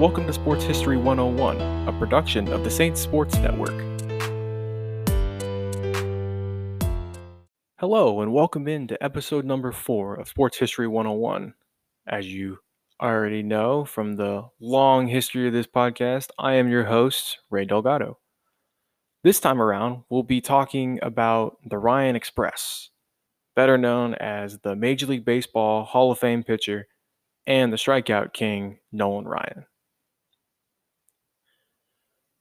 Welcome to Sports History 101, a production of the Saints Sports Network. Hello, and welcome in to episode number four of Sports History 101. As you already know from the long history of this podcast, I am your host, Ray Delgado. This time around, we'll be talking about the Ryan Express, better known as the Major League Baseball Hall of Fame pitcher and the strikeout king, Nolan Ryan.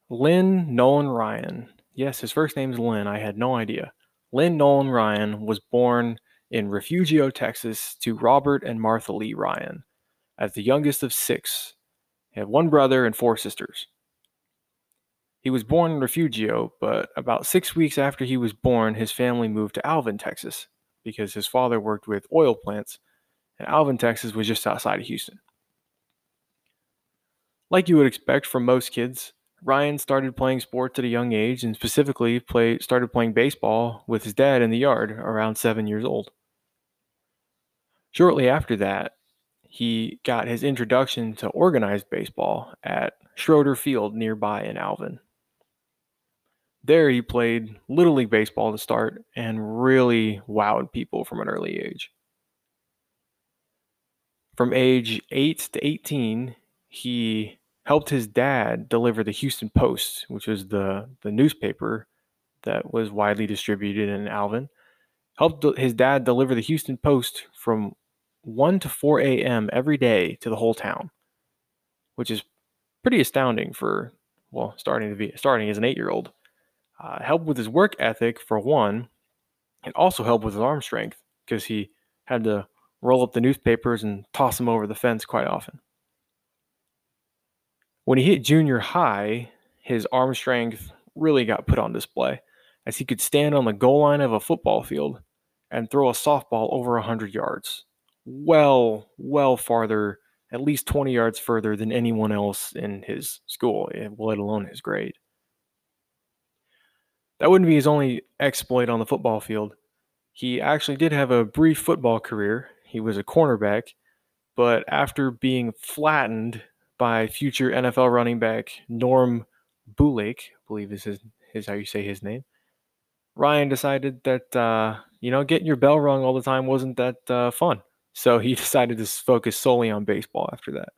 Lynn Nolan Ryan. Yes, his first name is Lynn. I had no idea. Lynn Nolan Ryan was born in Refugio, Texas, to Robert and Martha Lee Ryan as the youngest of six. He had one brother and four sisters. He was born in Refugio, but about six weeks after he was born, his family moved to Alvin, Texas, because his father worked with oil plants, and Alvin, Texas was just outside of Houston. Like you would expect from most kids, Ryan started playing sports at a young age and specifically play, started playing baseball with his dad in the yard around seven years old. Shortly after that, he got his introduction to organized baseball at Schroeder Field nearby in Alvin. There, he played Little League Baseball to start and really wowed people from an early age. From age 8 to 18, he helped his dad deliver the Houston Post, which was the, the newspaper that was widely distributed in Alvin. Helped his dad deliver the Houston Post from 1 to 4 a.m. every day to the whole town, which is pretty astounding for, well, starting to be starting as an eight year old. Uh, helped with his work ethic for one, and also helped with his arm strength because he had to roll up the newspapers and toss them over the fence quite often. When he hit junior high, his arm strength really got put on display as he could stand on the goal line of a football field and throw a softball over 100 yards. Well, well farther, at least 20 yards further than anyone else in his school, eh, let alone his grade. That wouldn't be his only exploit on the football field. He actually did have a brief football career. He was a cornerback, but after being flattened by future NFL running back Norm Bulaich, I believe is his is how you say his name. Ryan decided that uh, you know getting your bell rung all the time wasn't that uh, fun, so he decided to focus solely on baseball after that.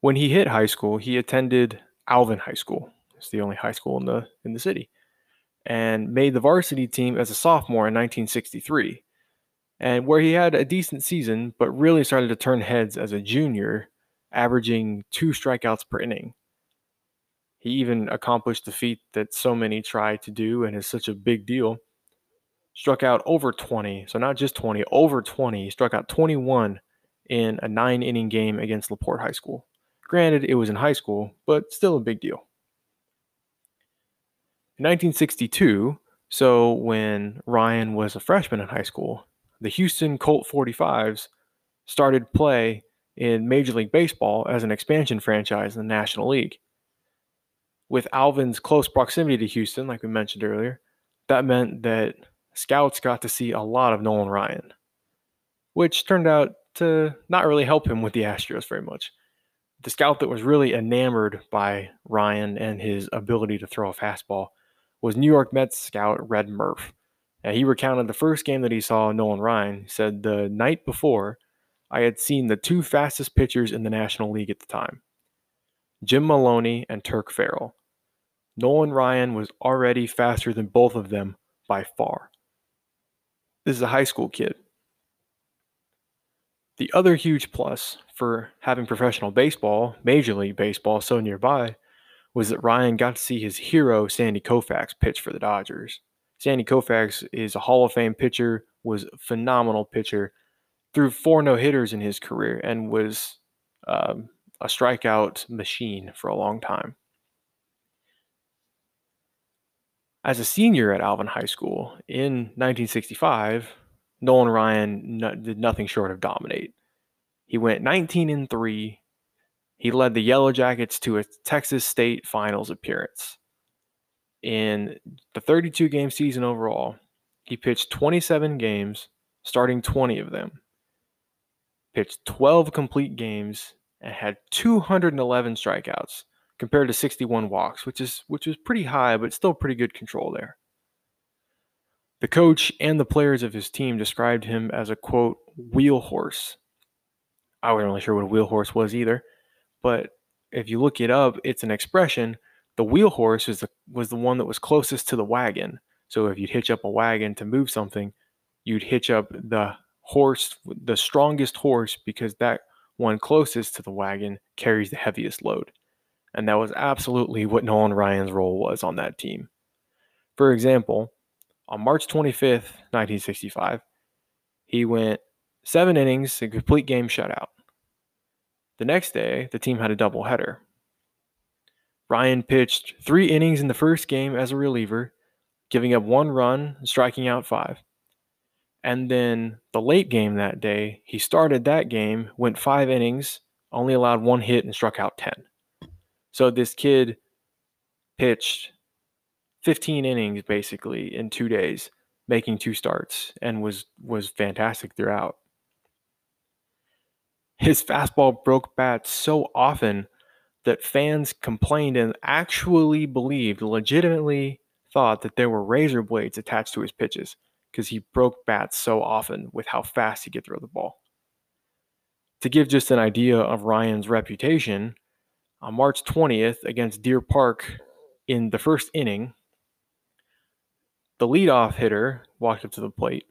When he hit high school, he attended Alvin High School. It's the only high school in the in the city, and made the varsity team as a sophomore in 1963 and where he had a decent season, but really started to turn heads as a junior, averaging two strikeouts per inning. He even accomplished the feat that so many try to do and is such a big deal. Struck out over 20, so not just 20, over 20. He struck out 21 in a nine inning game against LaPorte High School. Granted, it was in high school, but still a big deal. In 1962, so when Ryan was a freshman in high school, the Houston Colt 45s started play in Major League Baseball as an expansion franchise in the National League. With Alvin's close proximity to Houston, like we mentioned earlier, that meant that scouts got to see a lot of Nolan Ryan, which turned out to not really help him with the Astros very much. The scout that was really enamored by Ryan and his ability to throw a fastball was New York Mets scout Red Murff, and he recounted the first game that he saw Nolan Ryan. He said the night before, I had seen the two fastest pitchers in the National League at the time Jim Maloney and Turk Farrell. Nolan Ryan was already faster than both of them by far. This is a high school kid. The other huge plus for having professional baseball, Major League Baseball, so nearby was that Ryan got to see his hero, Sandy Koufax, pitch for the Dodgers. Sandy Koufax is a Hall of Fame pitcher, was a phenomenal pitcher, threw four no hitters in his career, and was um, a strikeout machine for a long time. As a senior at Alvin High School in 1965, Nolan Ryan no, did nothing short of dominate. He went 19 and 3. He led the Yellow Jackets to a Texas State Finals appearance in the 32 game season overall, he pitched 27 games, starting 20 of them, pitched 12 complete games, and had 211 strikeouts compared to 61 walks, which is which is pretty high, but still pretty good control there. The coach and the players of his team described him as a quote wheel horse. I wasn't really sure what a wheel horse was either, but if you look it up, it's an expression. The wheel horse was the was the one that was closest to the wagon. So if you'd hitch up a wagon to move something, you'd hitch up the horse, the strongest horse, because that one closest to the wagon carries the heaviest load. And that was absolutely what Nolan Ryan's role was on that team. For example, on March 25th, 1965, he went seven innings, a complete game shutout. The next day, the team had a doubleheader. Ryan pitched three innings in the first game as a reliever, giving up one run, striking out five. And then the late game that day, he started that game, went five innings, only allowed one hit, and struck out 10. So this kid pitched 15 innings basically in two days, making two starts, and was was fantastic throughout. His fastball broke bats so often that fans complained and actually believed, legitimately thought that there were razor blades attached to his pitches because he broke bats so often with how fast he could throw the ball. To give just an idea of Ryan's reputation, on March 20th against Deer Park in the first inning, the leadoff hitter walked up to the plate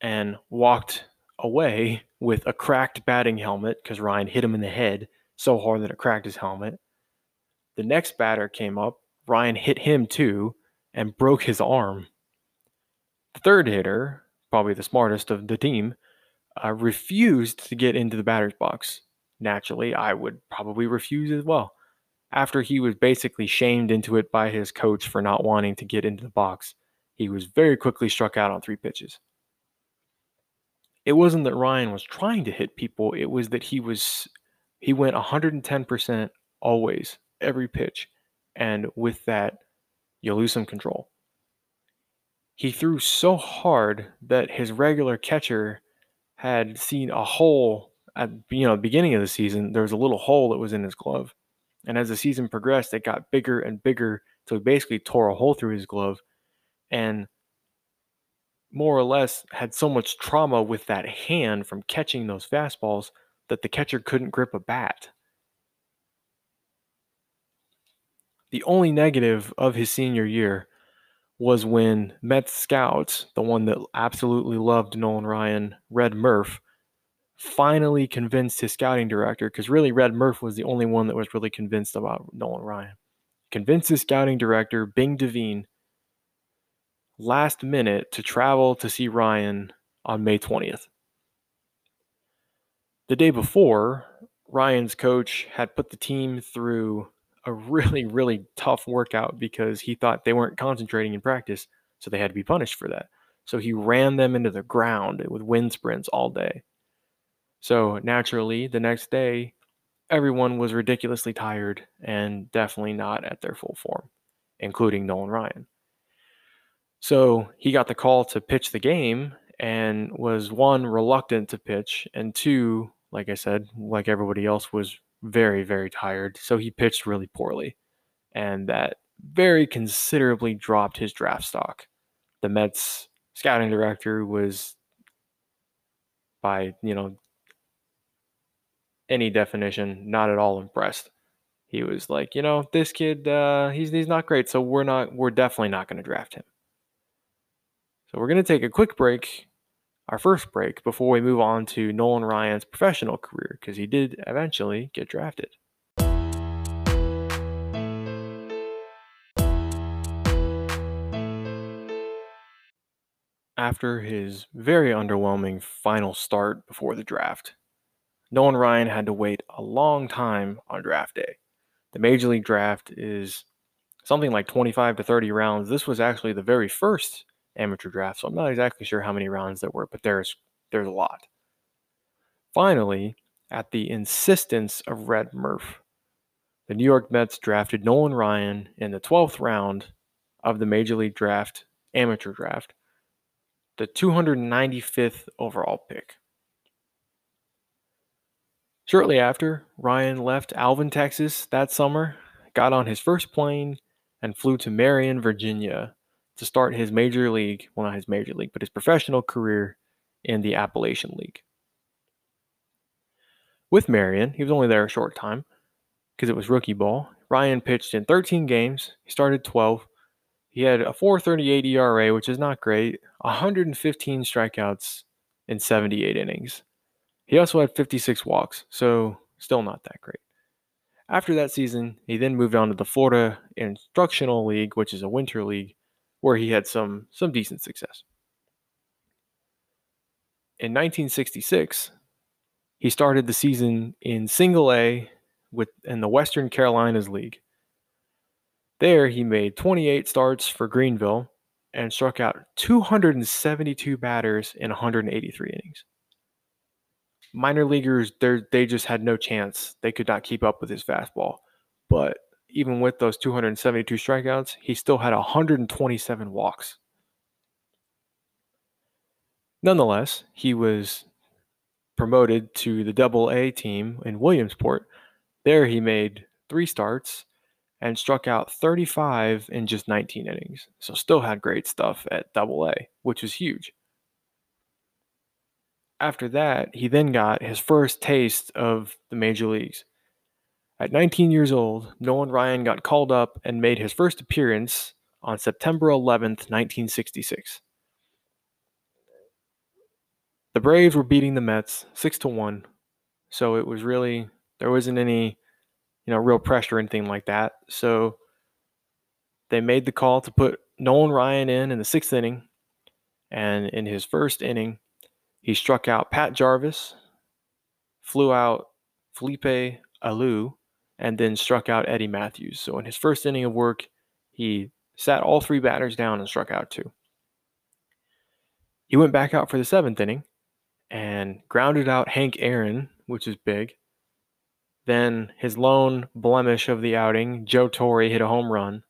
and walked away with a cracked batting helmet because Ryan hit him in the head so hard that it cracked his helmet. The next batter came up. Ryan hit him too and broke his arm. The third hitter, probably the smartest of the team, uh, refused to get into the batter's box. Naturally, I would probably refuse as well. After he was basically shamed into it by his coach for not wanting to get into the box, he was very quickly struck out on three pitches. It wasn't that Ryan was trying to hit people, it was that he was he went 110% always, every pitch. And with that, you lose some control he threw so hard that his regular catcher had seen a hole at you know the beginning of the season there was a little hole that was in his glove and as the season progressed it got bigger and bigger so he basically tore a hole through his glove and more or less had so much trauma with that hand from catching those fastballs that the catcher couldn't grip a bat the only negative of his senior year was when Mets scouts, the one that absolutely loved Nolan Ryan, Red Murff, finally convinced his scouting director, because really Red Murff was the only one that was really convinced about Nolan Ryan, convinced his scouting director, Bing Devine, last minute to travel to see Ryan on May 20th. The day before, Ryan's coach had put the team through a really, really tough workout because he thought they weren't concentrating in practice, so they had to be punished for that. So he ran them into the ground with wind sprints all day. So naturally, the next day, everyone was ridiculously tired and definitely not at their full form, including Nolan Ryan. So he got the call to pitch the game and was one, reluctant to pitch, and two, like I said, like everybody else, was very, very tired. So he pitched really poorly. And that very considerably dropped his draft stock. The Mets scouting director was, by, you know, any definition, not at all impressed. He was like, you know, this kid, uh, he's he's not great, so we're not, we're definitely not going to draft him. So we're going to take a quick break our first break before we move on to Nolan Ryan's professional career because he did eventually get drafted. After his very underwhelming final start before the draft, Nolan Ryan had to wait a long time on draft day. The Major League Draft is something like 25 to 30 rounds. This was actually the very first amateur draft, so I'm not exactly sure how many rounds there were, but there's there's a lot. Finally, at the insistence of Red Murff, the New York Mets drafted Nolan Ryan in the 12th round of the Major League Draft amateur draft, the 295th overall pick. Shortly after, Ryan left Alvin, Texas that summer, got on his first plane, and flew to Marion, Virginia to start his major league, well, not his major league, but his professional career in the Appalachian League. With Marion, he was only there a short time because it was rookie ball. Ryan pitched in 13 games. He started 12. He had a 4.38 ERA, which is not great. 115 strikeouts in 78 innings. He also had 56 walks, so still not that great. After that season, he then moved on to the Florida Instructional League, which is a winter league, where he had some some decent success. In 1966, he started the season in Single A with in the Western Carolinas League. There, he made 28 starts for Greenville and struck out 272 batters in 183 innings. Minor leaguers, they just had no chance. They could not keep up with his fastball. But even with those 272 strikeouts, he still had 127 walks. Nonetheless, he was promoted to the double A team in Williamsport. There he made three starts and struck out 35 in just 19 innings. So still had great stuff at double A, which was huge. After that, he then got his first taste of the major leagues. At 19 years old, Nolan Ryan got called up and made his first appearance on September 11th, 1966. The Braves were beating the Mets 6 to 1. So it was really there wasn't any you know real pressure or anything like that. So they made the call to put Nolan Ryan in in the 6th inning and in his first inning he struck out Pat Jarvis, flew out Felipe Alou, and then struck out Eddie Mathews. So in his first inning of work, he sat all three batters down and struck out two. He went back out for the seventh inning and grounded out Hank Aaron, which is big. Then his lone blemish of the outing, Joe Torre hit a home run.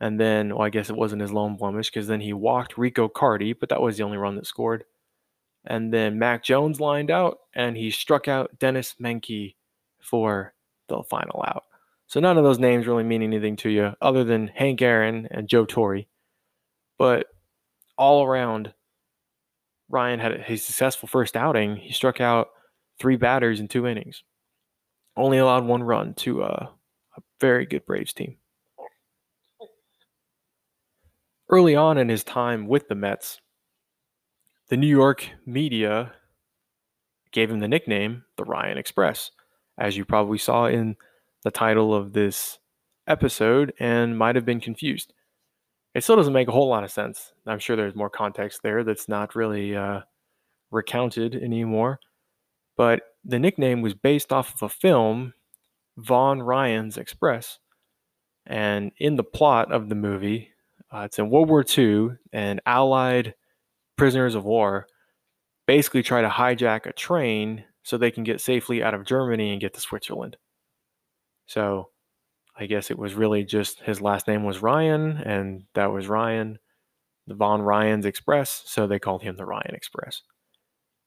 And then, well, I guess it wasn't his lone blemish because then he walked Rico Carty, but that was the only run that scored. And then Mack Jones lined out and he struck out Denis Menke for the final out. So none of those names really mean anything to you other than Hank Aaron and Joe Torre. But all around, Ryan had a successful first outing. He struck out three batters in two innings, only allowed one run to a, a very good Braves team. Early on in his time with the Mets, the New York media gave him the nickname the Ryan Express as you probably saw in the title of this episode and might have been confused. It still doesn't make a whole lot of sense. I'm sure there's more context there that's not really uh, recounted anymore. But the nickname was based off of a film, Von Ryan's Express. And in the plot of the movie, uh, it's in World War II, and Allied prisoners of war basically try to hijack a train so they can get safely out of Germany and get to Switzerland. So I guess it was really just his last name was Ryan, and that was Ryan, the Von Ryan's Express, so they called him the Ryan Express.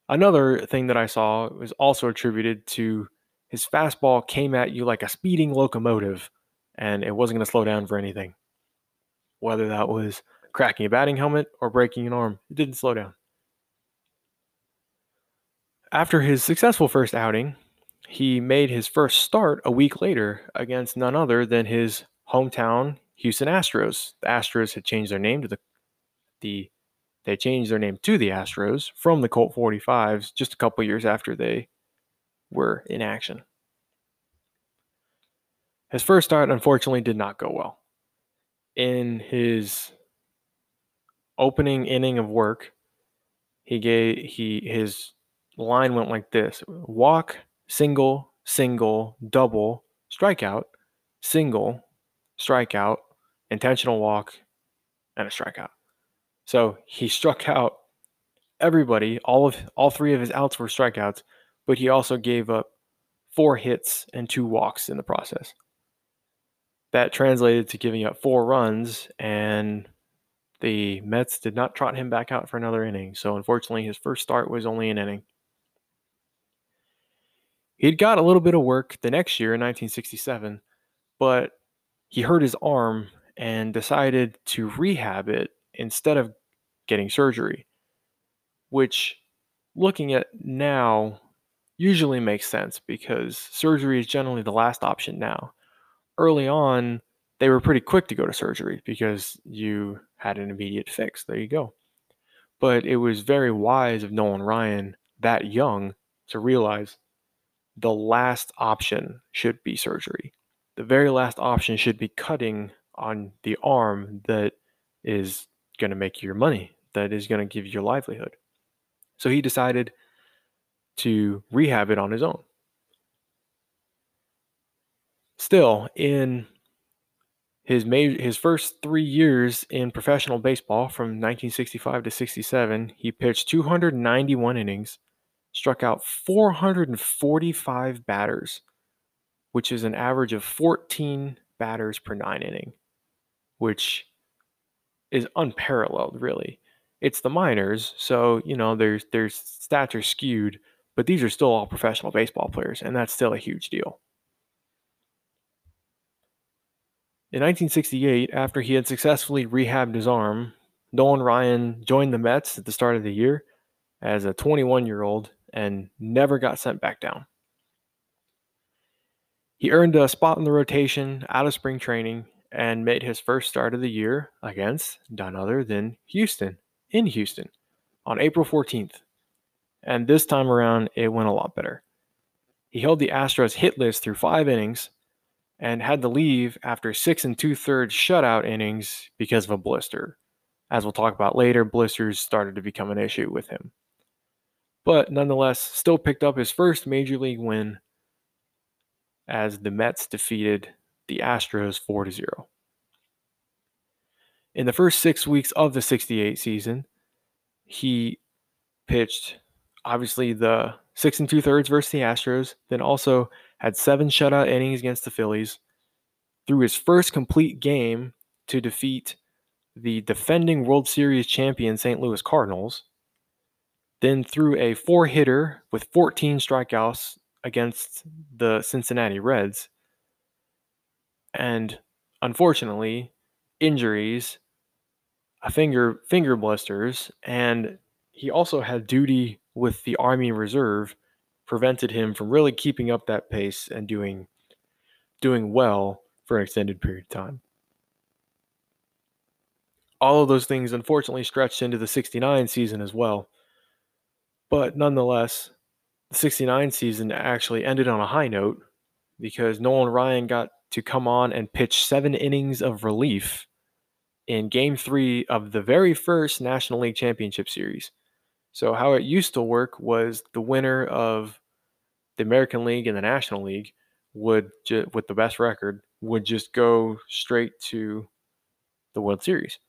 Another thing that I saw was also attributed to his fastball came at you like a speeding locomotive, and it wasn't going to slow down for anything. Whether that was cracking a batting helmet or breaking an arm, it didn't slow down. After his successful first outing, he made his first start a week later against none other than his hometown Houston Astros. The Astros had changed their name to the the they changed their name to the Astros from the Colt 45s just a couple years after they were in action. His first start unfortunately did not go well. In his opening inning of work, he gave he his line went like this walk, single, single, double, strikeout, single, strikeout, intentional walk, and a strikeout. So he struck out everybody. All of all three of his outs were strikeouts, but he also gave up four hits and two walks in the process. That translated to giving up four runs, and the Mets did not trot him back out for another inning. So unfortunately, his first start was only an inning. He'd got a little bit of work the next year in 1967, but he hurt his arm and decided to rehab it instead of getting surgery, which looking at now usually makes sense because surgery is generally the last option now. Early on, they were pretty quick to go to surgery because you had an immediate fix. There you go. But it was very wise of Nolan Ryan that young to realize the last option should be surgery. The very last option should be cutting on the arm that is going to make you your money, that is going to give you your livelihood. So he decided to rehab it on his own. Still, in his major, his first three years in professional baseball, from 1965 to 67, he pitched 291 innings, struck out 445 batters, which is an average of 14 batters per nine inning, which is unparalleled, really. It's the minors, so you know there's there's stats are skewed, but these are still all professional baseball players, and that's still a huge deal. In 1968, after he had successfully rehabbed his arm, Nolan Ryan joined the Mets at the start of the year as a 21 year old and never got sent back down. He earned a spot in the rotation out of spring training and made his first start of the year against none other than Houston, in Houston, on April 14th. And this time around, it went a lot better. He held the Astros hitless through five innings and had to leave after six and two thirds shutout innings because of a blister. As we'll talk about later, blisters started to become an issue with him. But nonetheless, still picked up his first major league win as the Mets defeated the Astros 4 0. In the first six weeks of the 68 season, he pitched obviously the six and two thirds versus the Astros, then also had seven shutout innings against the Phillies, threw his first complete game to defeat the defending World Series champion St. Louis Cardinals, then threw a four hitter with 14 strikeouts against the Cincinnati Reds. And unfortunately, injuries, a finger finger blisters, and he also had duty with the Army Reserve prevented him from really keeping up that pace and doing doing well for an extended period of time. All of those things unfortunately stretched into the 69 season as well. But nonetheless, the 69 season actually ended on a high note because Nolan Ryan got to come on and pitch seven innings of relief in game three of the very first National League Championship Series. So, how it used to work was the winner of the American League and the National League would ju- with the best record would just go straight to the World Series.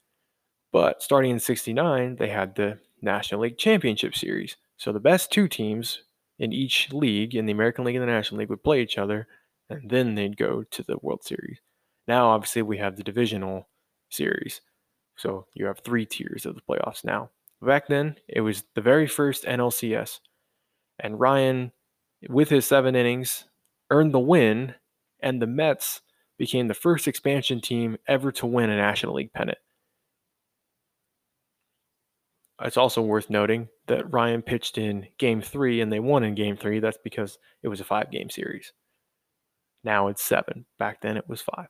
But starting in 69, they had the National League Championship Series. So the best two teams in each league, in the American League and the National League, would play each other, and then they'd go to the World Series. Now, obviously, we have the divisional series. So you have three tiers of the playoffs now. Back then, it was the very first NLCS. And Ryan with his seven innings, earned the win, and the Mets became the first expansion team ever to win a National League pennant. It's also worth noting that Ryan pitched in game three and they won in game three. That's because it was a five game series. Now it's seven. Back then it was five.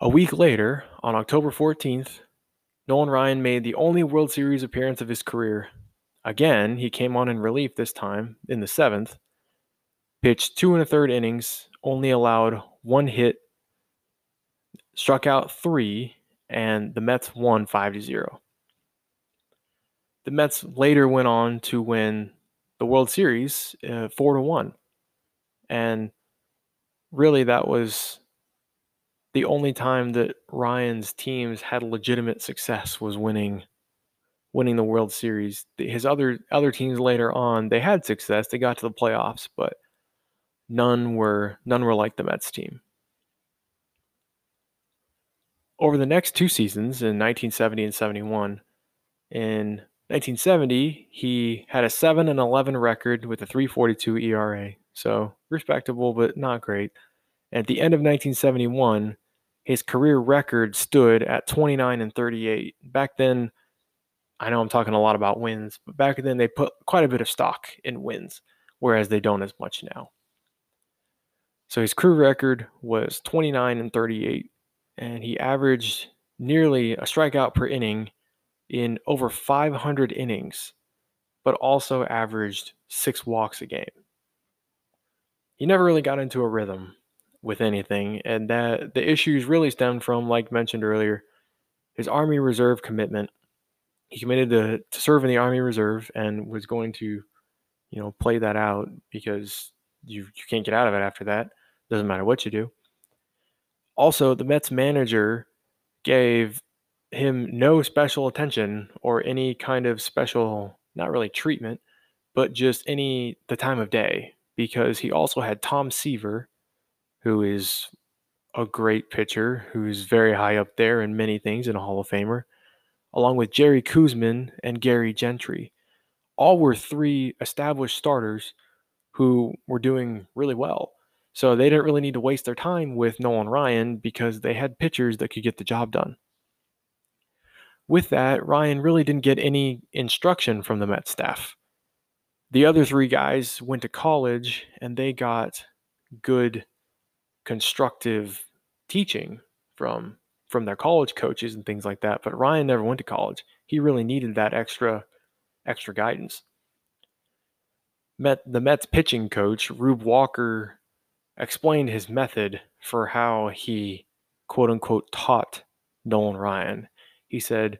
A week later, on October 14th, Nolan Ryan made the only World Series appearance of his career Again, he came on in relief this time in the seventh, pitched two and a third innings, only allowed one hit, struck out three, and the Mets won 5 to 0. The Mets later went on to win the World Series uh, 4 to 1. And really, that was the only time that Ryan's teams had legitimate success was winning winning the World Series. His other other teams later on, they had success. They got to the playoffs, but none were none were like the Mets team. Over the next two seasons in 1970 and 71, in 1970, he had a 7 and 11 record with a 3.42 ERA, so respectable but not great. At the end of 1971, his career record stood at 29 and 38. Back then, I know I'm talking a lot about wins, but back then they put quite a bit of stock in wins, whereas they don't as much now. So his career record was 29 and 38, and he averaged nearly a strikeout per inning in over 500 innings, but also averaged six walks a game. He never really got into a rhythm with anything, and that the issues really stemmed from, like mentioned earlier, his Army Reserve commitment. He committed to, to serve in the Army Reserve and was going to, you know, play that out because you you can't get out of it after that. Doesn't matter what you do. Also, the Mets manager gave him no special attention or any kind of special, not really treatment, but just any the time of day because he also had Tom Seaver, who is a great pitcher, who's very high up there in many things and a Hall of Famer, along with Jerry Koosman and Gary Gentry. All were three established starters who were doing really well. So they didn't really need to waste their time with Nolan Ryan because they had pitchers that could get the job done. With that, Ryan really didn't get any instruction from the Met staff. The other three guys went to college and they got good constructive teaching from from their college coaches and things like that, but Ryan never went to college. He really needed that extra extra guidance. Met the Mets pitching coach, Rube Walker, explained his method for how he quote unquote taught Nolan Ryan. He said,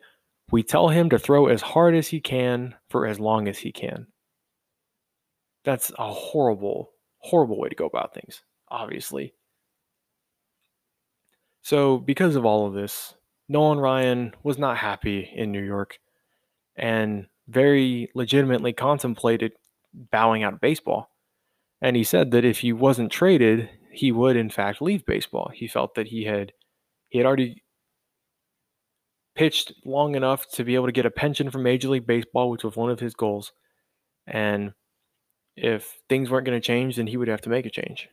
We tell him to throw as hard as he can for as long as he can. That's a horrible, horrible way to go about things, obviously. So, because of all of this, Nolan Ryan was not happy in New York and very legitimately contemplated bowing out of baseball. And he said that if he wasn't traded, he would in fact leave baseball. He felt that he had he had already pitched long enough to be able to get a pension from Major League Baseball, which was one of his goals. And if things weren't going to change, then he would have to make a change.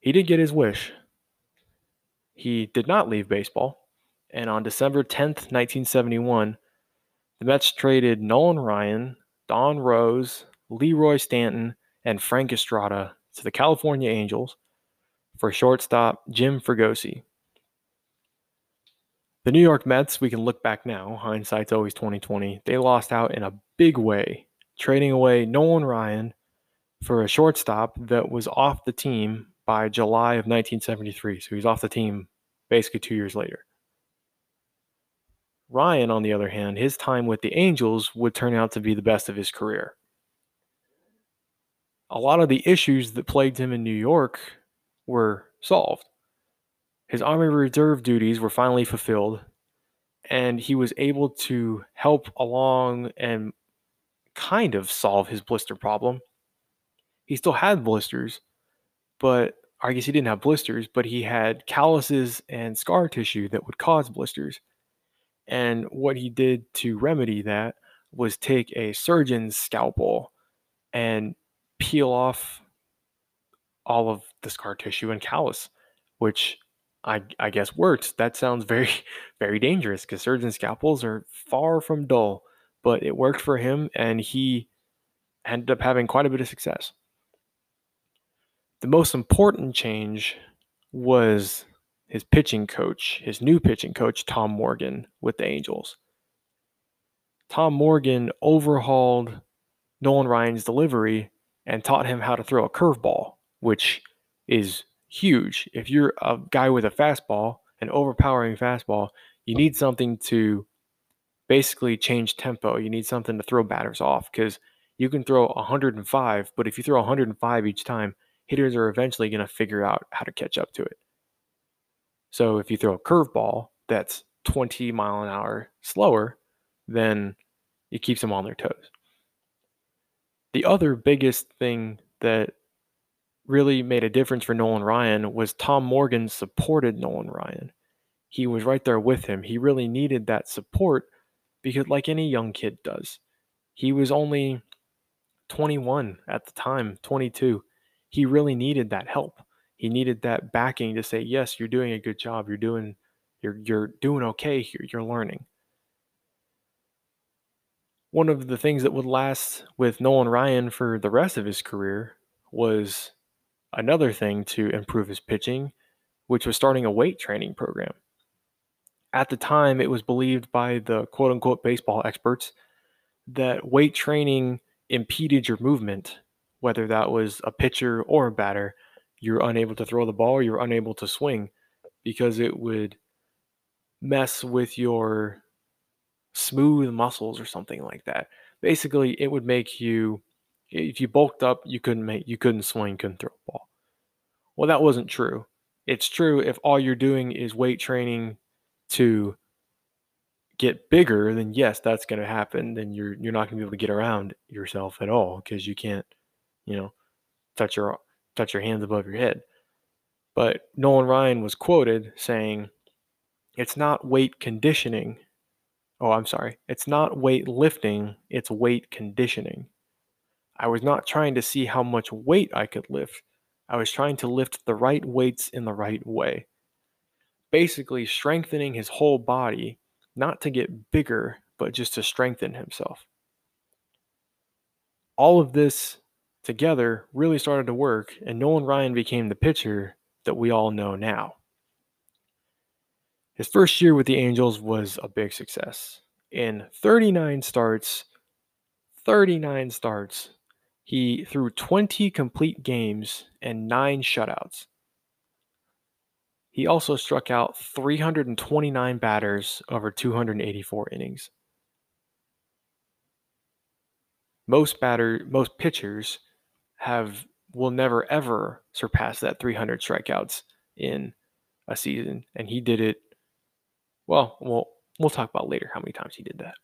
He did get his wish. He did not leave baseball. And on December 10th, 1971, the Mets traded Nolan Ryan, Don Rose, Leroy Stanton, and Frank Estrada to the California Angels for shortstop Jim Fregosi. The New York Mets, we can look back now, hindsight's always 2020. They lost out in a big way, trading away Nolan Ryan for a shortstop that was off the team by July of 1973. So he's off the team basically two years later. Ryan, on the other hand, his time with the Angels would turn out to be the best of his career. A lot of the issues that plagued him in New York were solved. His Army Reserve duties were finally fulfilled, and he was able to help along and kind of solve his blister problem. He still had blisters, but I guess he didn't have blisters, but he had calluses and scar tissue that would cause blisters. And what he did to remedy that was take a surgeon's scalpel and peel off all of the scar tissue and callus, which I, I guess worked. That sounds very, very dangerous because surgeon scalpels are far from dull, but it worked for him and he ended up having quite a bit of success. The most important change was his pitching coach, his new pitching coach, Tom Morgan, with the Angels. Tom Morgan overhauled Nolan Ryan's delivery and taught him how to throw a curveball, which is huge. If you're a guy with a fastball, an overpowering fastball, you need something to basically change tempo. You need something to throw batters off because you can throw 105, but if you throw 105 each time, hitters are eventually going to figure out how to catch up to it. So if you throw a curveball that's 20 mile an hour slower, then it keeps them on their toes. The other biggest thing that really made a difference for Nolan Ryan was Tom Morgan supported Nolan Ryan. He was right there with him. He really needed that support because, like any young kid does, he was only 21 at the time, 22. He really needed that help. He needed that backing to say, "Yes, you're doing a good job. You're doing you're you're doing okay here. You're learning." One of the things that would last with Nolan Ryan for the rest of his career was another thing to improve his pitching, which was starting a weight training program. At the time, it was believed by the quote unquote baseball experts that weight training impeded your movement, whether that was a pitcher or a batter. You're unable to throw the ball, you're unable to swing because it would mess with your smooth muscles or something like that. Basically, it would make you if you bulked up, you couldn't make you couldn't swing, couldn't throw a ball. Well, that wasn't true. It's true if all you're doing is weight training to get bigger, then yes, that's going to happen. Then you're you're not going to be able to get around yourself at all because you can't, you know, touch your touch your hands above your head. But Nolan Ryan was quoted saying, "It's not weight conditioning. Oh, I'm sorry. It's not weight lifting. It's weight conditioning. I was not trying to see how much weight I could lift. I was trying to lift the right weights in the right way." Basically, strengthening his whole body not to get bigger, but just to strengthen himself. All of this together really started to work, and Nolan Ryan became the pitcher that we all know now. His first year with the Angels was a big success. In 39 starts, 39 starts, he threw 20 complete games and 9 shutouts. He also struck out 329 batters over 284 innings. Most batter most pitchers have will never ever surpass that 300 strikeouts in a season and he did it well, well we'll talk about later how many times he did that.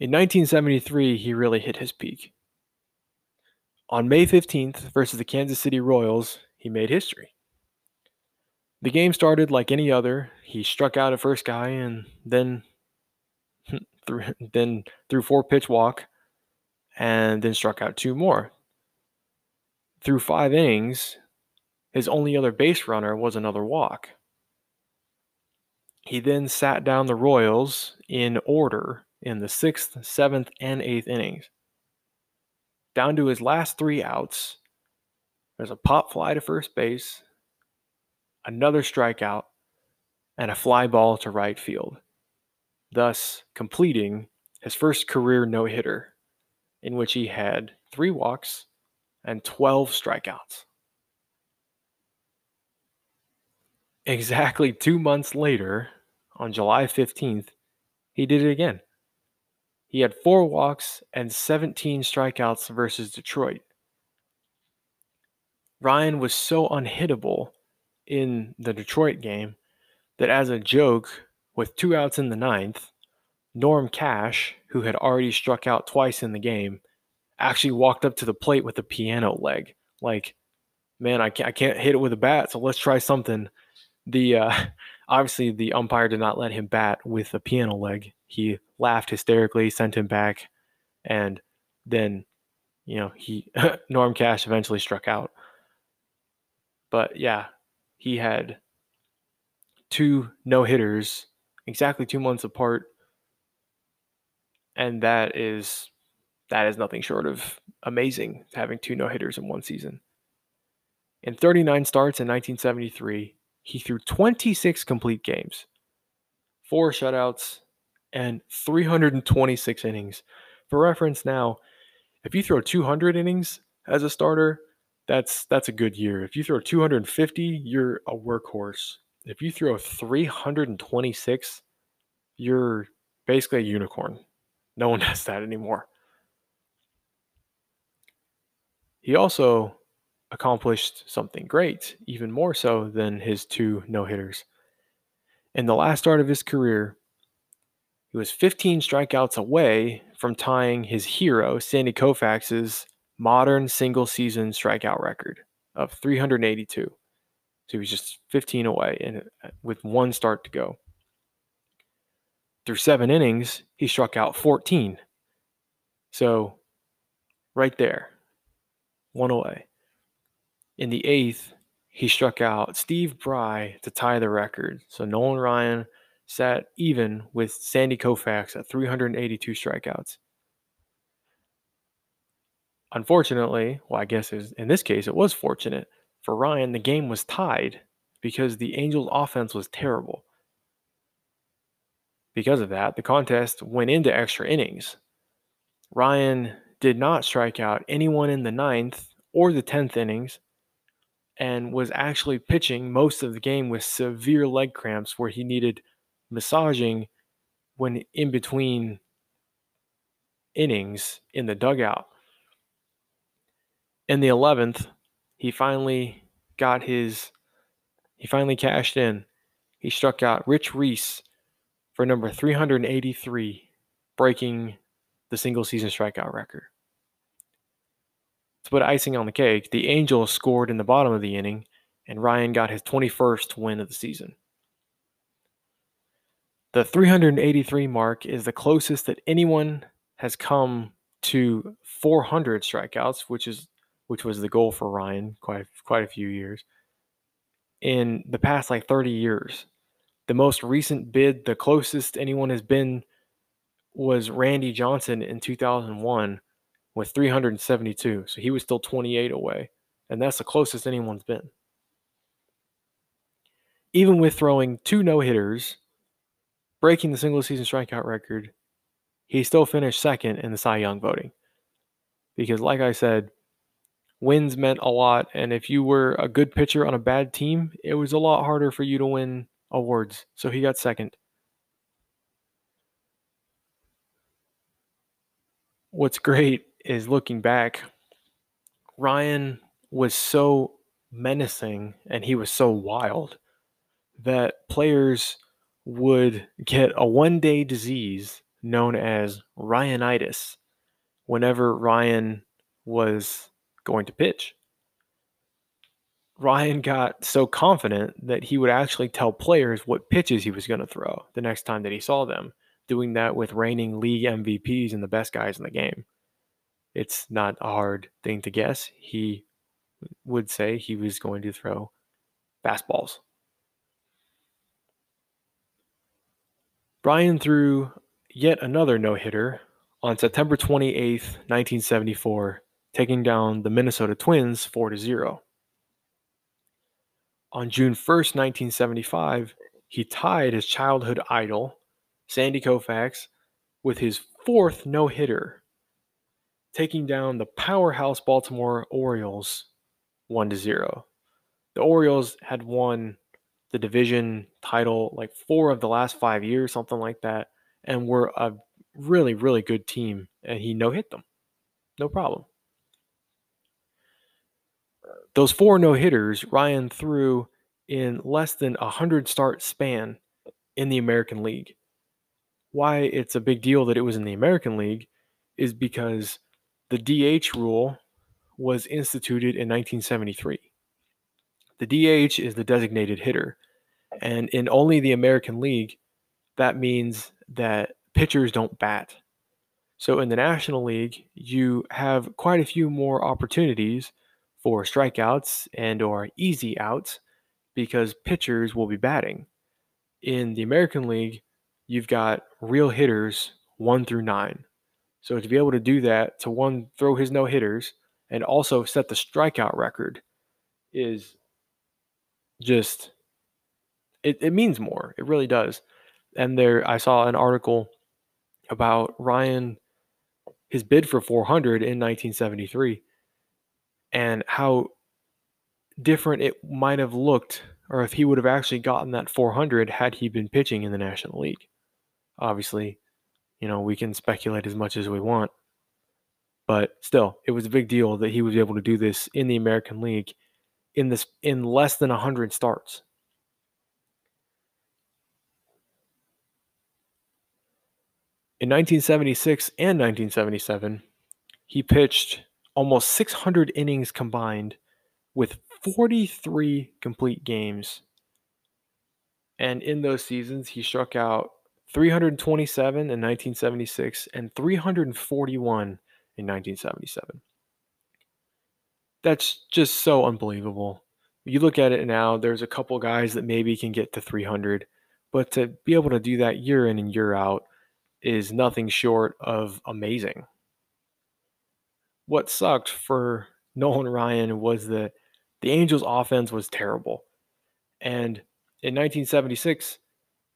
In 1973, he really hit his peak. On May 15th versus the Kansas City Royals, he made history. The game started like any other. He struck out a first guy and then threw, then threw four pitch walk and then struck out two more. Through five innings, his only other base runner was another walk. He then sat down the Royals in order in the sixth, seventh, and eighth innings. Down to his last three outs, there's a pop fly to first base, another strikeout, and a fly ball to right field, thus completing his first career no hitter, in which he had three walks and 12 strikeouts. Exactly two months later, on July 15th, he did it again. He had four walks and 17 strikeouts versus Detroit. Ryan was so unhittable in the Detroit game that, as a joke, with two outs in the ninth, Norm Cash, who had already struck out twice in the game, actually walked up to the plate with a piano leg. Like, man, I can't, I can't hit it with a bat, so let's try something. The uh, obviously the umpire did not let him bat with a piano leg. He laughed hysterically, sent him back, and then, you know, he Norm Cash eventually struck out. But yeah, he had two no hitters exactly two months apart. And that is that is nothing short of amazing having two no hitters in one season. In 39 starts in 1973, he threw 26 complete games, four shutouts, and 326 innings. For reference now, if you throw 200 innings as a starter, that's that's a good year. If you throw 250, you're a workhorse. If you throw 326, you're basically a unicorn. No one does that anymore. He also accomplished something great, even more so than his two no hitters. In the last start of his career, he was 15 strikeouts away from tying his hero, Sandy Koufax's modern single season strikeout record of 382. So he was just 15 away and uh, with one start to go. through seven innings, he struck out 14. So, right there, one away. In the eighth, he struck out Steve Brye to tie the record. So, Nolan Ryan sat even with Sandy Koufax at 382 strikeouts. Unfortunately, well, I guess in this case it was fortunate for Ryan, the game was tied because the Angels' offense was terrible. Because of that, the contest went into extra innings. Ryan did not strike out anyone in the ninth or the 10th innings and was actually pitching most of the game with severe leg cramps where he needed massaging when in between innings in the dugout. In the 11th, he finally got his he finally cashed in. He struck out Rich Reese for number 383, breaking the single season strikeout record. To put icing on the cake, the Angels scored in the bottom of the inning, and Ryan got his 21st win of the season. The 383 mark is the closest that anyone has come to 400 strikeouts, which is which was the goal for Ryan quite quite a few years in the past like 30 years. The most recent bid, the closest anyone has been was Randy Johnson in 2001 with 372. So he was still 28 away, and that's the closest anyone's been. Even with throwing two no-hitters, breaking the single season strikeout record, he still finished second in the Cy Young voting. Because like I said, wins meant a lot. And if you were a good pitcher on a bad team, it was a lot harder for you to win awards. So he got second. What's great is looking back, Ryan was so menacing and he was so wild that players would get a one day disease known as Ryanitis whenever Ryan was going to pitch. Ryan got so confident that he would actually tell players what pitches he was going to throw the next time that he saw them, doing that with reigning league MVPs and the best guys in the game. It's not a hard thing to guess. He would say he was going to throw fastballs. Ryan threw yet another no hitter on September 28th, 1974, taking down the Minnesota Twins 4 0. On June 1st, 1975, he tied his childhood idol, Sandy Koufax, with his fourth no hitter, taking down the powerhouse Baltimore Orioles 1 0. The Orioles had won the division title like four of the last five years, something like that, and were a really, really good team. And he no hit them. No problem. Those four no hitters Ryan threw in less than a hundred start span in the American League. Why it's a big deal that it was in the American League is because the DH rule was instituted in 1973. The DH is the designated hitter, and in only the American League, that means that pitchers don't bat. So in the National League, you have quite a few more opportunities for strikeouts and or easy outs because pitchers will be batting. In the American League, you've got real hitters 1 through 9. So to be able to do that to one throw his no hitters and also set the strikeout record is just it, it means more. It really does. And there I saw an article about Ryan his bid for 400 in 1973 and how different it might have looked or if he would have actually gotten that 400 had he been pitching in the National League. Obviously, you know, we can speculate as much as we want. But still, it was a big deal that he was able to do this in the American League in this in less than 100 starts. In 1976 and 1977, he pitched almost 600 innings combined with 43 complete games. And in those seasons, he struck out 327 in 1976, and 341 in 1977. That's just so unbelievable. You look at it now, there's a couple guys that maybe can get to 300, but to be able to do that year in and year out is nothing short of amazing. What sucked for Nolan Ryan was that the Angels' offense was terrible. And in 1976,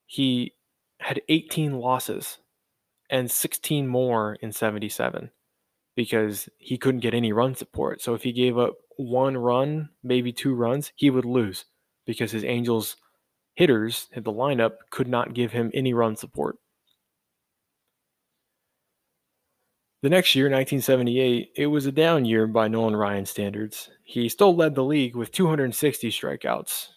he had 18 losses and 16 more in 77 because he couldn't get any run support. So if he gave up one run, maybe two runs, he would lose because his Angels hitters, in the lineup, could not give him any run support. The next year, 1978, it was a down year by Nolan Ryan standards. He still led the league with 260 strikeouts,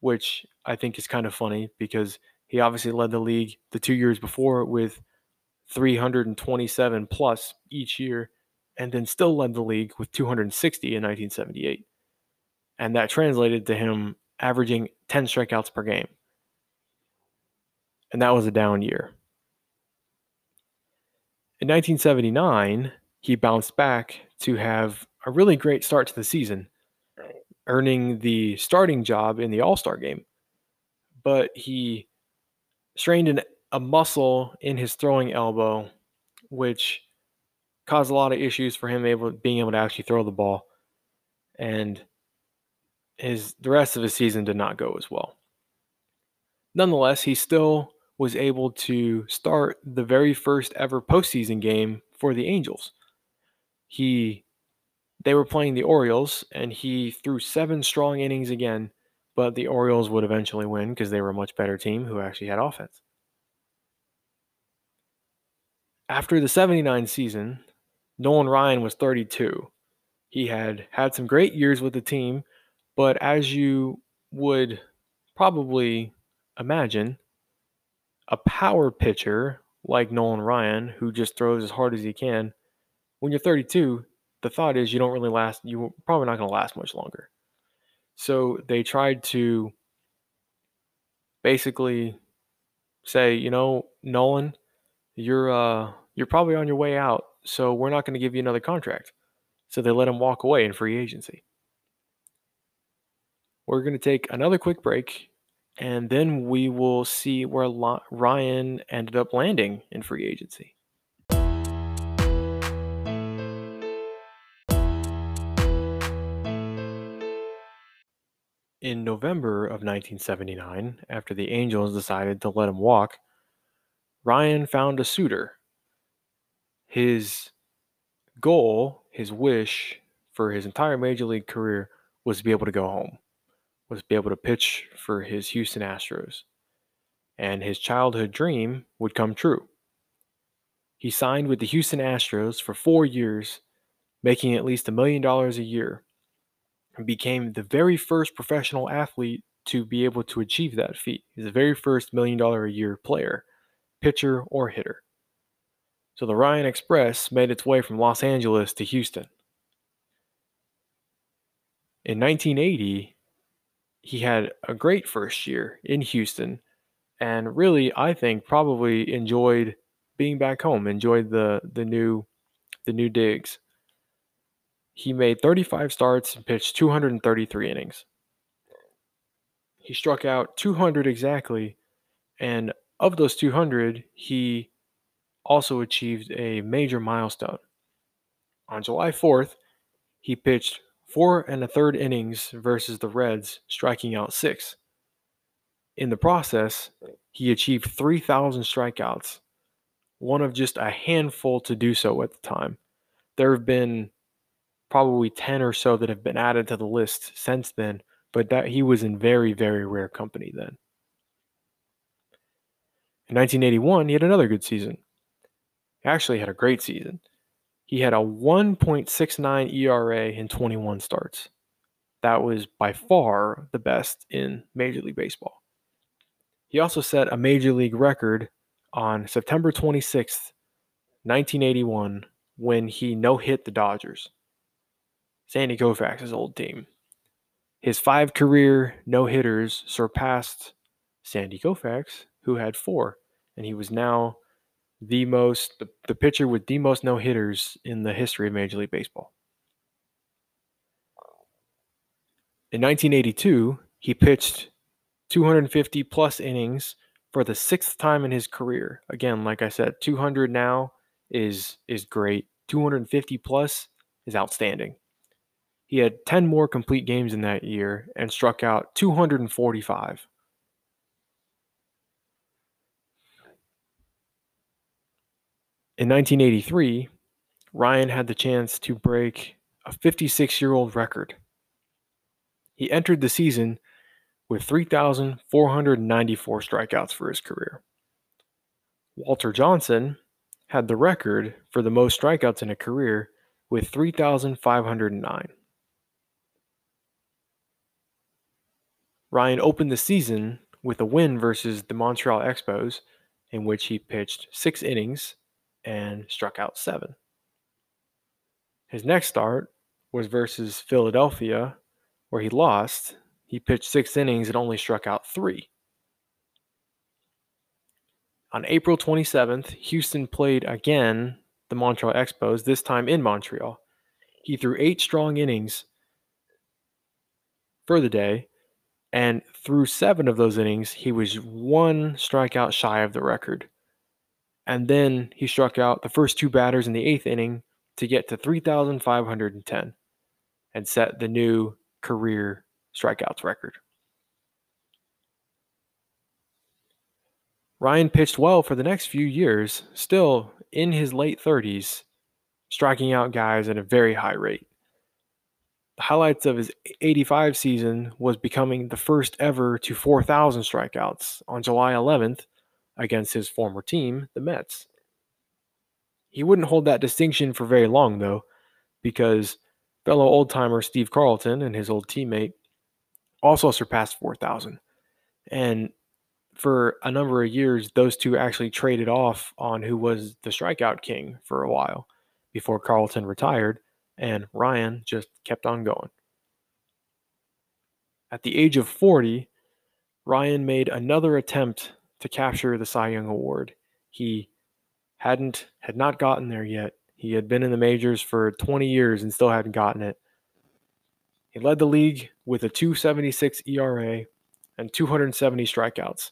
which I think is kind of funny because he obviously led the league the two years before with 327 plus each year, and then still led the league with 260 in 1978. And that translated to him averaging 10 strikeouts per game. And that was a down year. In 1979, he bounced back to have a really great start to the season, earning the starting job in the All Star game. But he strained an, a muscle in his throwing elbow, which caused a lot of issues for him able being able to actually throw the ball. And his the rest of his season did not go as well. Nonetheless, he still was able to start the very first ever postseason game for the Angels. He they were playing the Orioles and he threw seven strong innings again, but the Orioles would eventually win because they were a much better team who actually had offense. After the 79 season, Nolan Ryan was 32. He had had some great years with the team, but as you would probably imagine, a power pitcher like Nolan Ryan, who just throws as hard as he can, when you're 32, the thought is you don't really last, you're probably not going to last much longer. So they tried to basically say, you know, Nolan, you're uh you're probably on your way out, so we're not going to give you another contract. So they let him walk away in free agency. We're going to take another quick break and then we will see where Ryan ended up landing in free agency. In November of 1979, after the Angels decided to let him walk, Ryan found a suitor. His goal, his wish for his entire major league career was to be able to go home was to be able to pitch for his Houston Astros, and his childhood dream would come true. He signed with the Houston Astros for four years, making at least a million dollars a year, and became the very first professional athlete to be able to achieve that feat. He's the very first million dollar a year player, pitcher or hitter. So the Ryan Express made its way from Los Angeles to Houston. In 1980, he had a great first year in Houston and really I think probably enjoyed being back home, enjoyed the the new the new digs. He made 35 starts and pitched 233 innings. He struck out 200 exactly and of those 200 he also achieved a major milestone. On July 4th, he pitched four and a third innings versus the Reds, striking out six. In the process, he achieved 3,000 strikeouts, one of just a handful to do so at the time. There have been probably 10 or so that have been added to the list since then, but that he was in very, very rare company then. In 1981, he had another good season. He actually had a great season. He had a 1.69 ERA in 21 starts. That was by far the best in Major League Baseball. He also set a Major League record on September 26th, 1981, when he no hit the Dodgers. Sandy Koufax's old team. His five career no hitters surpassed Sandy Koufax, who had four and he was now the most the, the pitcher with the most no hitters in the history of Major League Baseball. In 1982, he pitched 250 plus innings for the sixth time in his career. Again, like I said, 200 now is is great. 250 plus is outstanding. He had 10 more complete games in that year and struck out 245. In 1983, Ryan had the chance to break a 56 year old record. He entered the season with 3,494 strikeouts for his career. Walter Johnson had the record for the most strikeouts in a career with 3,509. Ryan opened the season with a win versus the Montreal Expos, in which he pitched six innings and struck out seven. His next start was versus Philadelphia, where he lost. He pitched six innings and only struck out three. On April 27th, Houston played again the Montreal Expos, this time in Montreal. He threw eight strong innings for the day, and through seven of those innings, he was one strikeout shy of the record. And then he struck out the first two batters in the eighth inning to get to 3,510 and set the new career strikeouts record. Ryan pitched well for the next few years, still in his late 30s, striking out guys at a very high rate. The highlights of his 85 season was becoming the first ever to 4,000 strikeouts on July 11th against his former team, the Mets. He wouldn't hold that distinction for very long, though, because fellow old timer Steve Carlton and his old teammate also surpassed 4,000. And for a number of years, those two actually traded off on who was the strikeout king for a while before Carlton retired and Ryan just kept on going. At the age of 40, Ryan made another attempt to capture the Cy Young Award. He hadn't had not gotten there yet. He had been in the majors for 20 years and still hadn't gotten it. He led the league with a 276 ERA and 270 strikeouts.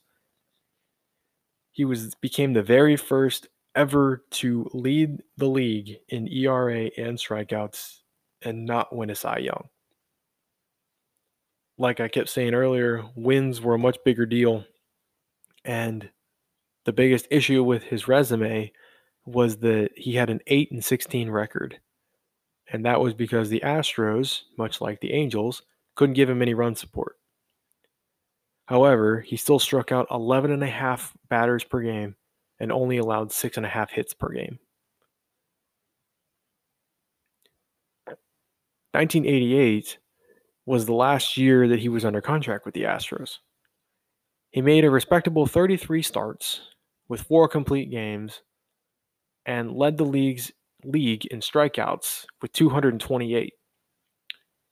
He was became the very first ever to lead the league in ERA and strikeouts and not win a Cy Young. Like I kept saying earlier, wins were a much bigger deal. And the biggest issue with his resume was that he had an 8 and 16 record. And that was because the Astros, much like the Angels, couldn't give him any run support. However, he still struck out 11 and a half batters per game and only allowed six and a half hits per game. 1988 was the last year that he was under contract with the Astros. He made a respectable 33 starts with four complete games and led the league's league in strikeouts with 228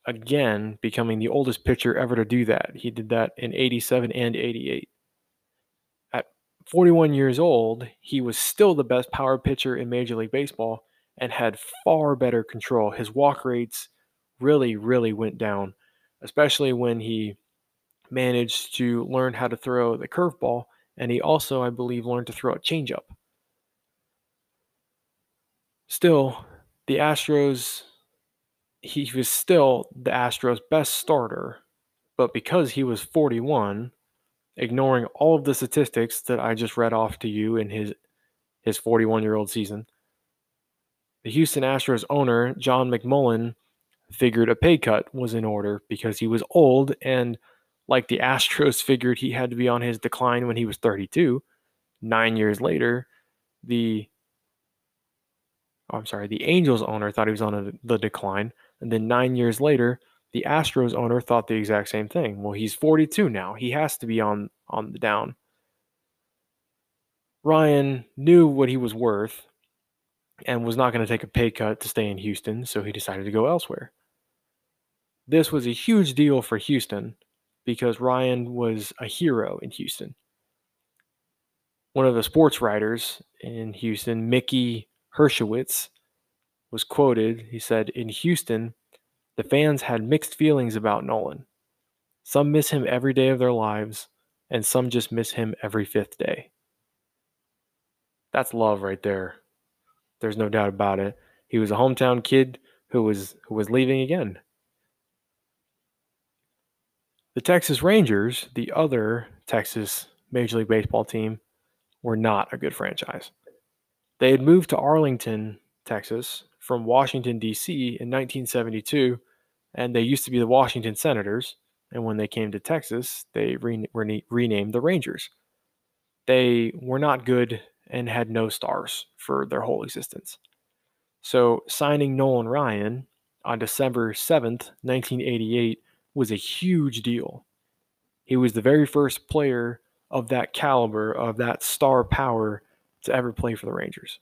again becoming the oldest pitcher ever to do that. He did that in 87 and 88. At 41 years old, he was still the best power pitcher in Major League Baseball and had far better control. His walk rates really, really went down, especially when he managed to learn how to throw the curveball. And he also, I believe, learned to throw a changeup. Still, the Astros he was still the Astros' best starter, but because he was 41, ignoring all of the statistics that I just read off to you in his his 41 year old season, the Houston Astros owner John McMullen figured a pay cut was in order because he was old and like the Astros figured he had to be on his decline when he was 32. Nine years later, the oh, I'm sorry, the Angels owner thought he was on a, the decline and then nine years later, the Astros owner thought the exact same thing. Well, he's 42 now. He has to be on on the down. Ryan knew what he was worth and was not going to take a pay cut to stay in Houston, so he decided to go elsewhere. This was a huge deal for Houston because Ryan was a hero in Houston. one of the sports writers in Houston, Mickey Herskowitz, was quoted. He said, In Houston, the fans had mixed feelings about Nolan. Some miss him every day of their lives, and some just miss him every fifth day. That's love right there. There's no doubt about it. He was a hometown kid who was who was leaving again. The Texas Rangers, the other Texas Major League Baseball team, were not a good franchise. They had moved to Arlington, Texas, from Washington, D.C. in 1972, and they used to be the Washington Senators. And when they came to Texas, they re- re- renamed the Rangers. They were not good and had no stars for their whole existence. So, signing Nolan Ryan on December 7th, 1988, was a huge deal. He was the very first player of that caliber, of that star power, to ever play for the Rangers.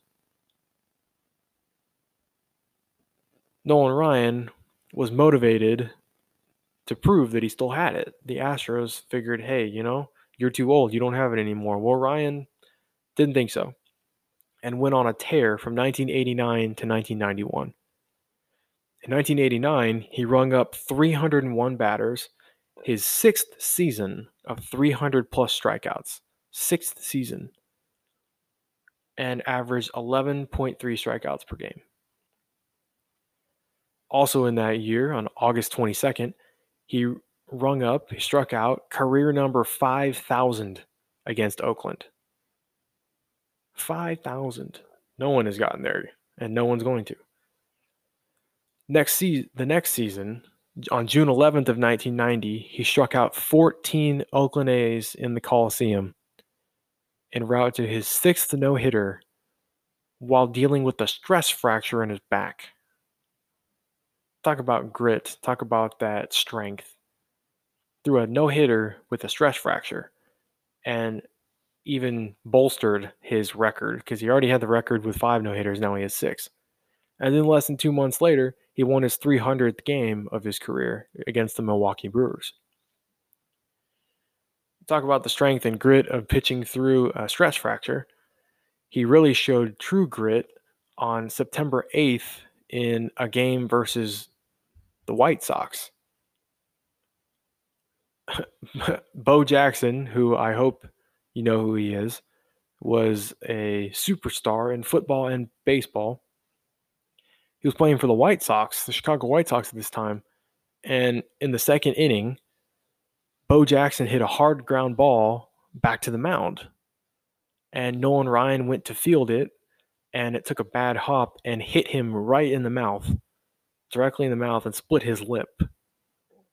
Nolan Ryan was motivated to prove that he still had it. The Astros figured, hey, you know, you're too old. You don't have it anymore. Well, Ryan didn't think so and went on a tear from 1989 to 1991. In 1989, he rung up 301 batters, his sixth season of 300 plus strikeouts, sixth season, and averaged 11.3 strikeouts per game. Also in that year, on August 22nd, he rung up, he struck out career number 5,000 against Oakland. 5,000. No one has gotten there, and no one's going to. Next season, the next season, on June 11th of 1990, he struck out 14 Oakland A's in the Coliseum en route to his sixth no-hitter while dealing with a stress fracture in his back. Talk about grit. Talk about that strength. Through a no-hitter with a stress fracture, and even bolstered his record because he already had the record with five no hitters. Now he has six. And then less than two months later, he won his 300th game of his career against the Milwaukee Brewers. Talk about the strength and grit of pitching through a stress fracture. He really showed true grit on September 8th in a game versus the White Sox. Bo Jackson, who I hope you know who he is, was a superstar in football and baseball. He was playing for the White Sox, the Chicago White Sox at this time. And in the second inning, Bo Jackson hit a hard ground ball back to the mound. And Nolan Ryan went to field it, and it took a bad hop and hit him right in the mouth, directly in the mouth, and split his lip.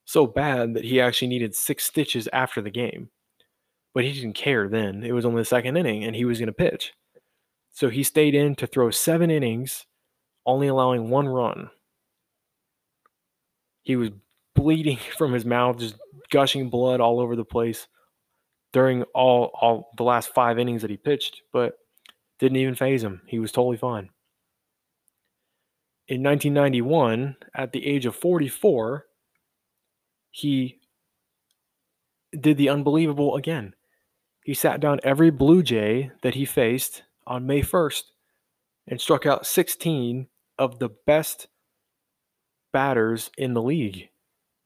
So bad that he actually needed six stitches after the game but he didn't care then. It was only the second inning and he was going to pitch. So he stayed in to throw seven innings, only allowing one run. He was bleeding from his mouth, just gushing blood all over the place during all, all the last five innings that he pitched, but didn't even phase him. He was totally fine. In 1991, at the age of 44, he did the unbelievable again. He sat down every Blue Jay that he faced on May 1st and struck out 16 of the best batters in the league.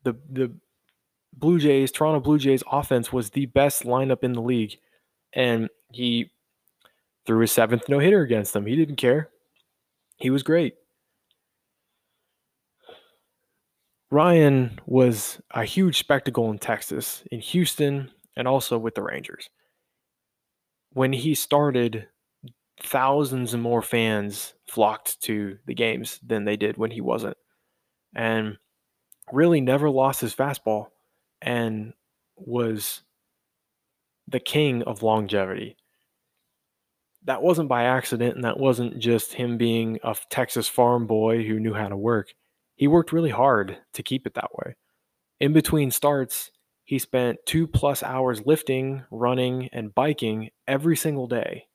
The the Blue Jays, Toronto Blue Jays offense was the best lineup in the league and he threw his seventh no-hitter against them. He didn't care. He was great. Ryan was a huge spectacle in Texas, in Houston, and also with the Rangers when he started, thousands and more fans flocked to the games than they did when he wasn't. And really never lost his fastball and was the king of longevity. That wasn't by accident, and that wasn't just him being a Texas farm boy who knew how to work. He worked really hard to keep it that way. In between starts, he spent two plus hours lifting, running, and biking every single day.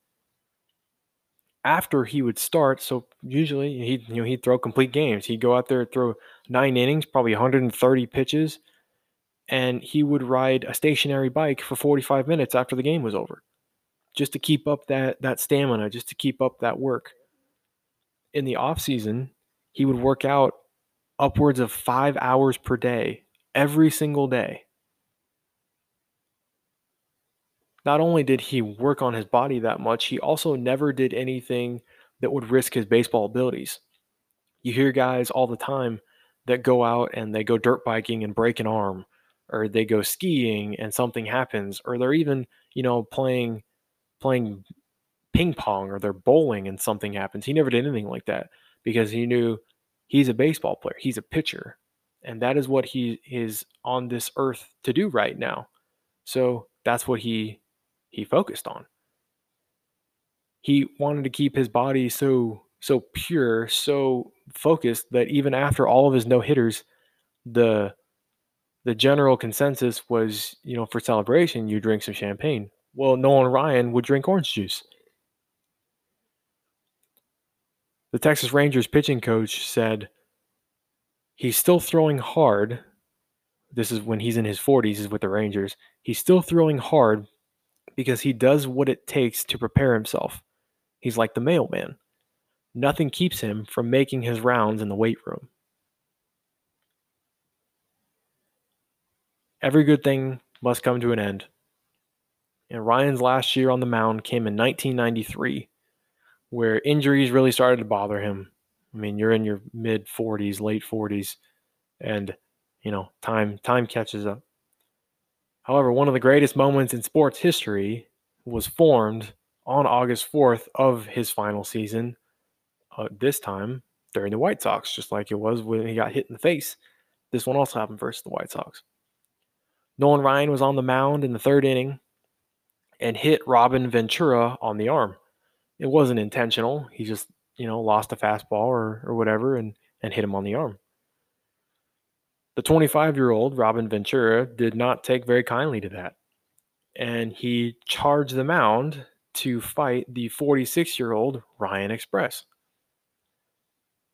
After he would start, so usually he'd you know he'd throw complete games. He'd go out there throw nine innings, probably 130 pitches, and he would ride a stationary bike for 45 minutes after the game was over. just to keep up that that stamina, just to keep up that work. In the off season, he would work out upwards of 5 hours per day every single day. Not only did he work on his body that much, he also never did anything that would risk his baseball abilities. You hear guys all the time that go out and they go dirt biking and break an arm, or they go skiing and something happens, or they're even, you know, playing playing ping pong or they're bowling and something happens. He never did anything like that because he knew he's a baseball player, he's a pitcher, and that is what he is on this earth to do right now. So that's what he he focused on. He wanted to keep his body so so pure, so focused that even after all of his no hitters, the the general consensus was, you know, for celebration, you drink some champagne. Well, Nolan Ryan would drink orange juice. The Texas Rangers pitching coach said he's still throwing hard. This is when he's in his 40s, is with the Rangers. He's still throwing hard because he does what it takes to prepare himself. He's like the mailman. Nothing keeps him from making his rounds in the weight room. Every good thing must come to an end. And Ryan's last year on the mound came in 1993, where injuries really started to bother him. I mean, you're in your mid 40s, late 40s, and you know, time time catches up. However, one of the greatest moments in sports history was formed on August 4th of his final season, uh, this time during the White Sox, just like it was when he got hit in the face. This one also happened versus the White Sox. Nolan Ryan was on the mound in the third inning and hit Robin Ventura on the arm. It wasn't intentional. He just, you know, lost a fastball or, or whatever and, and hit him on the arm. The 25 year old Robin Ventura did not take very kindly to that. And he charged the mound to fight the 46 year old Ryan Express.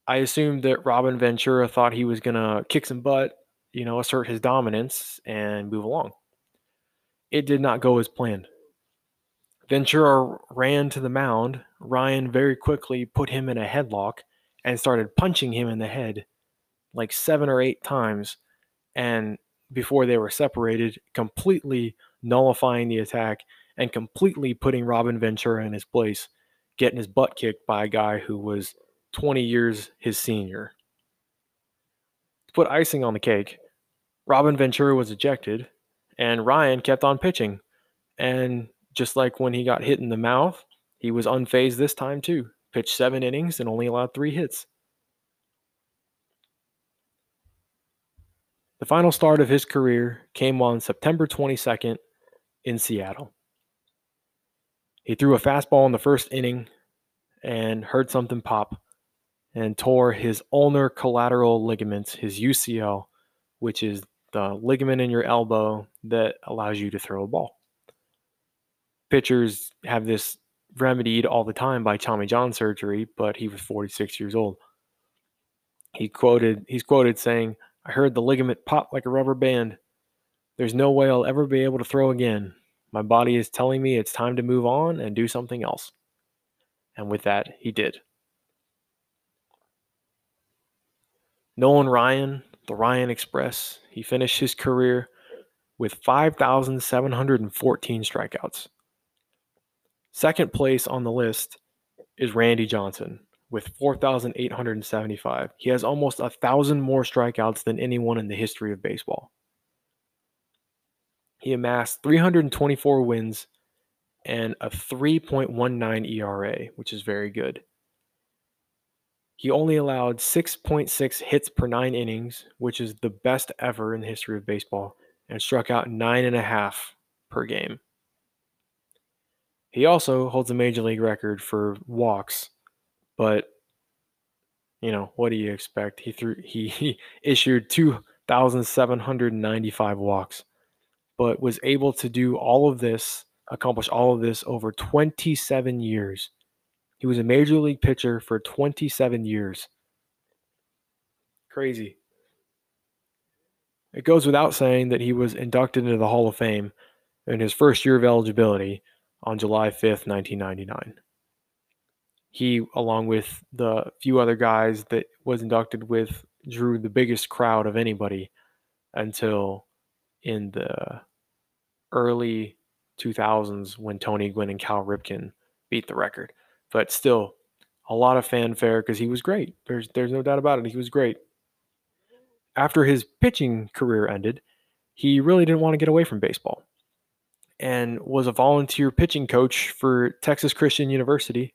I assumed that Robin Ventura thought he was going to kick some butt, you know, assert his dominance and move along. It did not go as planned. Ventura ran to the mound. Ryan very quickly put him in a headlock and started punching him in the head like seven or eight times, and before they were separated, completely nullifying the attack and completely putting Robin Ventura in his place, getting his butt kicked by a guy who was 20 years his senior. To put icing on the cake, Robin Ventura was ejected, and Ryan kept on pitching. And just like when he got hit in the mouth, he was unfazed this time too. Pitched seven innings and only allowed three hits. The final start of his career came on September 22nd in Seattle. He threw a fastball in the first inning and heard something pop and tore his ulnar collateral ligaments, his UCL, which is the ligament in your elbow that allows you to throw a ball. Pitchers have this remedied all the time by Tommy John surgery, but he was 46 years old. He quoted he's quoted saying, I heard the ligament pop like a rubber band. There's no way I'll ever be able to throw again. My body is telling me it's time to move on and do something else. And with that, he did. Nolan Ryan, the Ryan Express, he finished his career with 5,714 strikeouts. Second place on the list is Randy Johnson with 4,875. He has almost a thousand more strikeouts than anyone in the history of baseball. He amassed 324 wins and a 3.19 ERA, which is very good. He only allowed 6.6 hits per nine innings, which is the best ever in the history of baseball, and struck out nine and a half per game. He also holds a major league record for walks but you know, what do you expect? He threw he, he issued 2,795 walks, but was able to do all of this, accomplish all of this over 27 years. He was a major league pitcher for 27 years. Crazy. It goes without saying that he was inducted into the Hall of Fame in his first year of eligibility on July 5th, 1999. He, along with the few other guys that was inducted with, drew the biggest crowd of anybody until in the early 2000s when Tony Gwynn and Cal Ripken beat the record. But still, a lot of fanfare because he was great. There's there's no doubt about it. He was great. After his pitching career ended, he really didn't want to get away from baseball and was a volunteer pitching coach for Texas Christian University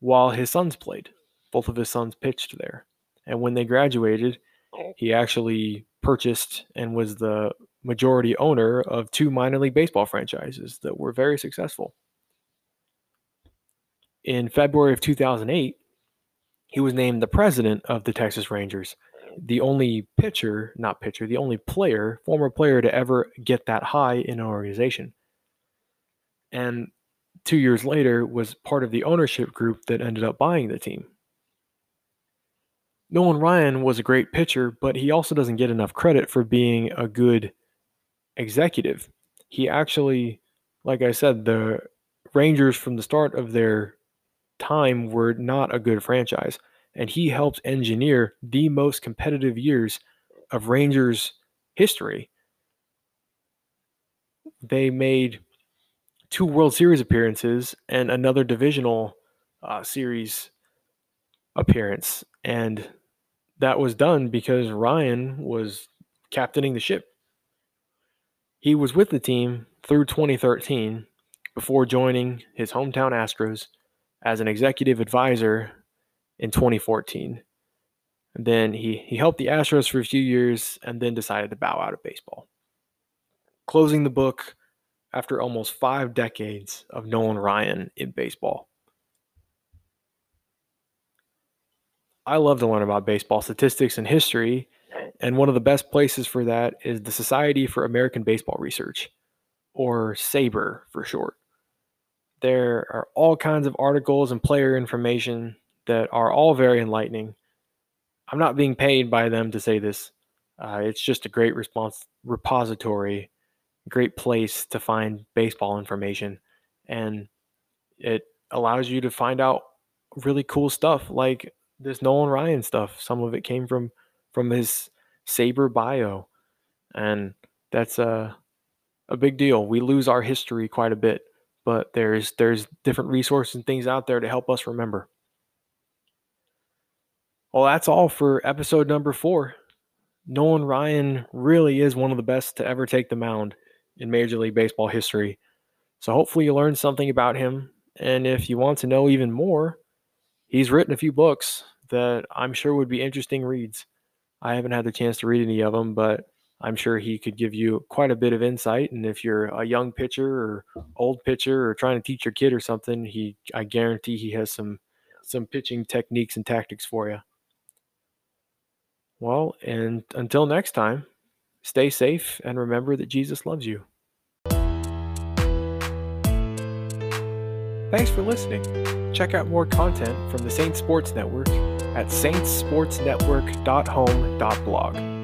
while his sons played. Both of his sons pitched there. And when they graduated, oh. he actually purchased and was the majority owner of two minor league baseball franchises that were very successful. In February of 2008, he was named the president of the Texas Rangers, the only pitcher, not pitcher, the only player, former player to ever get that high in an organization. And two years later was part of the ownership group that ended up buying the team. Nolan Ryan was a great pitcher, but he also doesn't get enough credit for being a good executive. He actually, like I said, the Rangers from the start of their time were not a good franchise, and he helped engineer the most competitive years of Rangers history. They made two World Series appearances and another divisional uh, series appearance, and that was done because Ryan was captaining the ship. He was with the team through 2013 before joining his hometown Astros as an executive advisor in 2014. And then he, he helped the Astros for a few years and then decided to bow out of baseball. Closing the book after almost five decades of Nolan Ryan in baseball. I love to learn about baseball statistics and history, and one of the best places for that is the Society for American Baseball Research, or SABR for short. There are all kinds of articles and player information that are all very enlightening. I'm not being paid by them to say this. Uh, it's just a great response repository, great place to find baseball information, and it allows you to find out really cool stuff like this Nolan Ryan stuff. Some of it came from from his SABR bio, and that's a a big deal. We lose our history quite a bit, but there's there's different resources and things out there to help us remember. Well, that's all for episode number four. Nolan Ryan really is one of the best to ever take the mound in Major League Baseball history. So hopefully you learned something about him. And if you want to know even more, he's written a few books that I'm sure would be interesting reads. I haven't had the chance to read any of them, but I'm sure he could give you quite a bit of insight. And if you're a young pitcher or old pitcher or trying to teach your kid or something, he I guarantee he has some some pitching techniques and tactics for you. Well, and until next time, stay safe and remember that Jesus loves you. Thanks for listening. Check out more content from the Saints Sports Network at saintsportsnetwork.home.blog.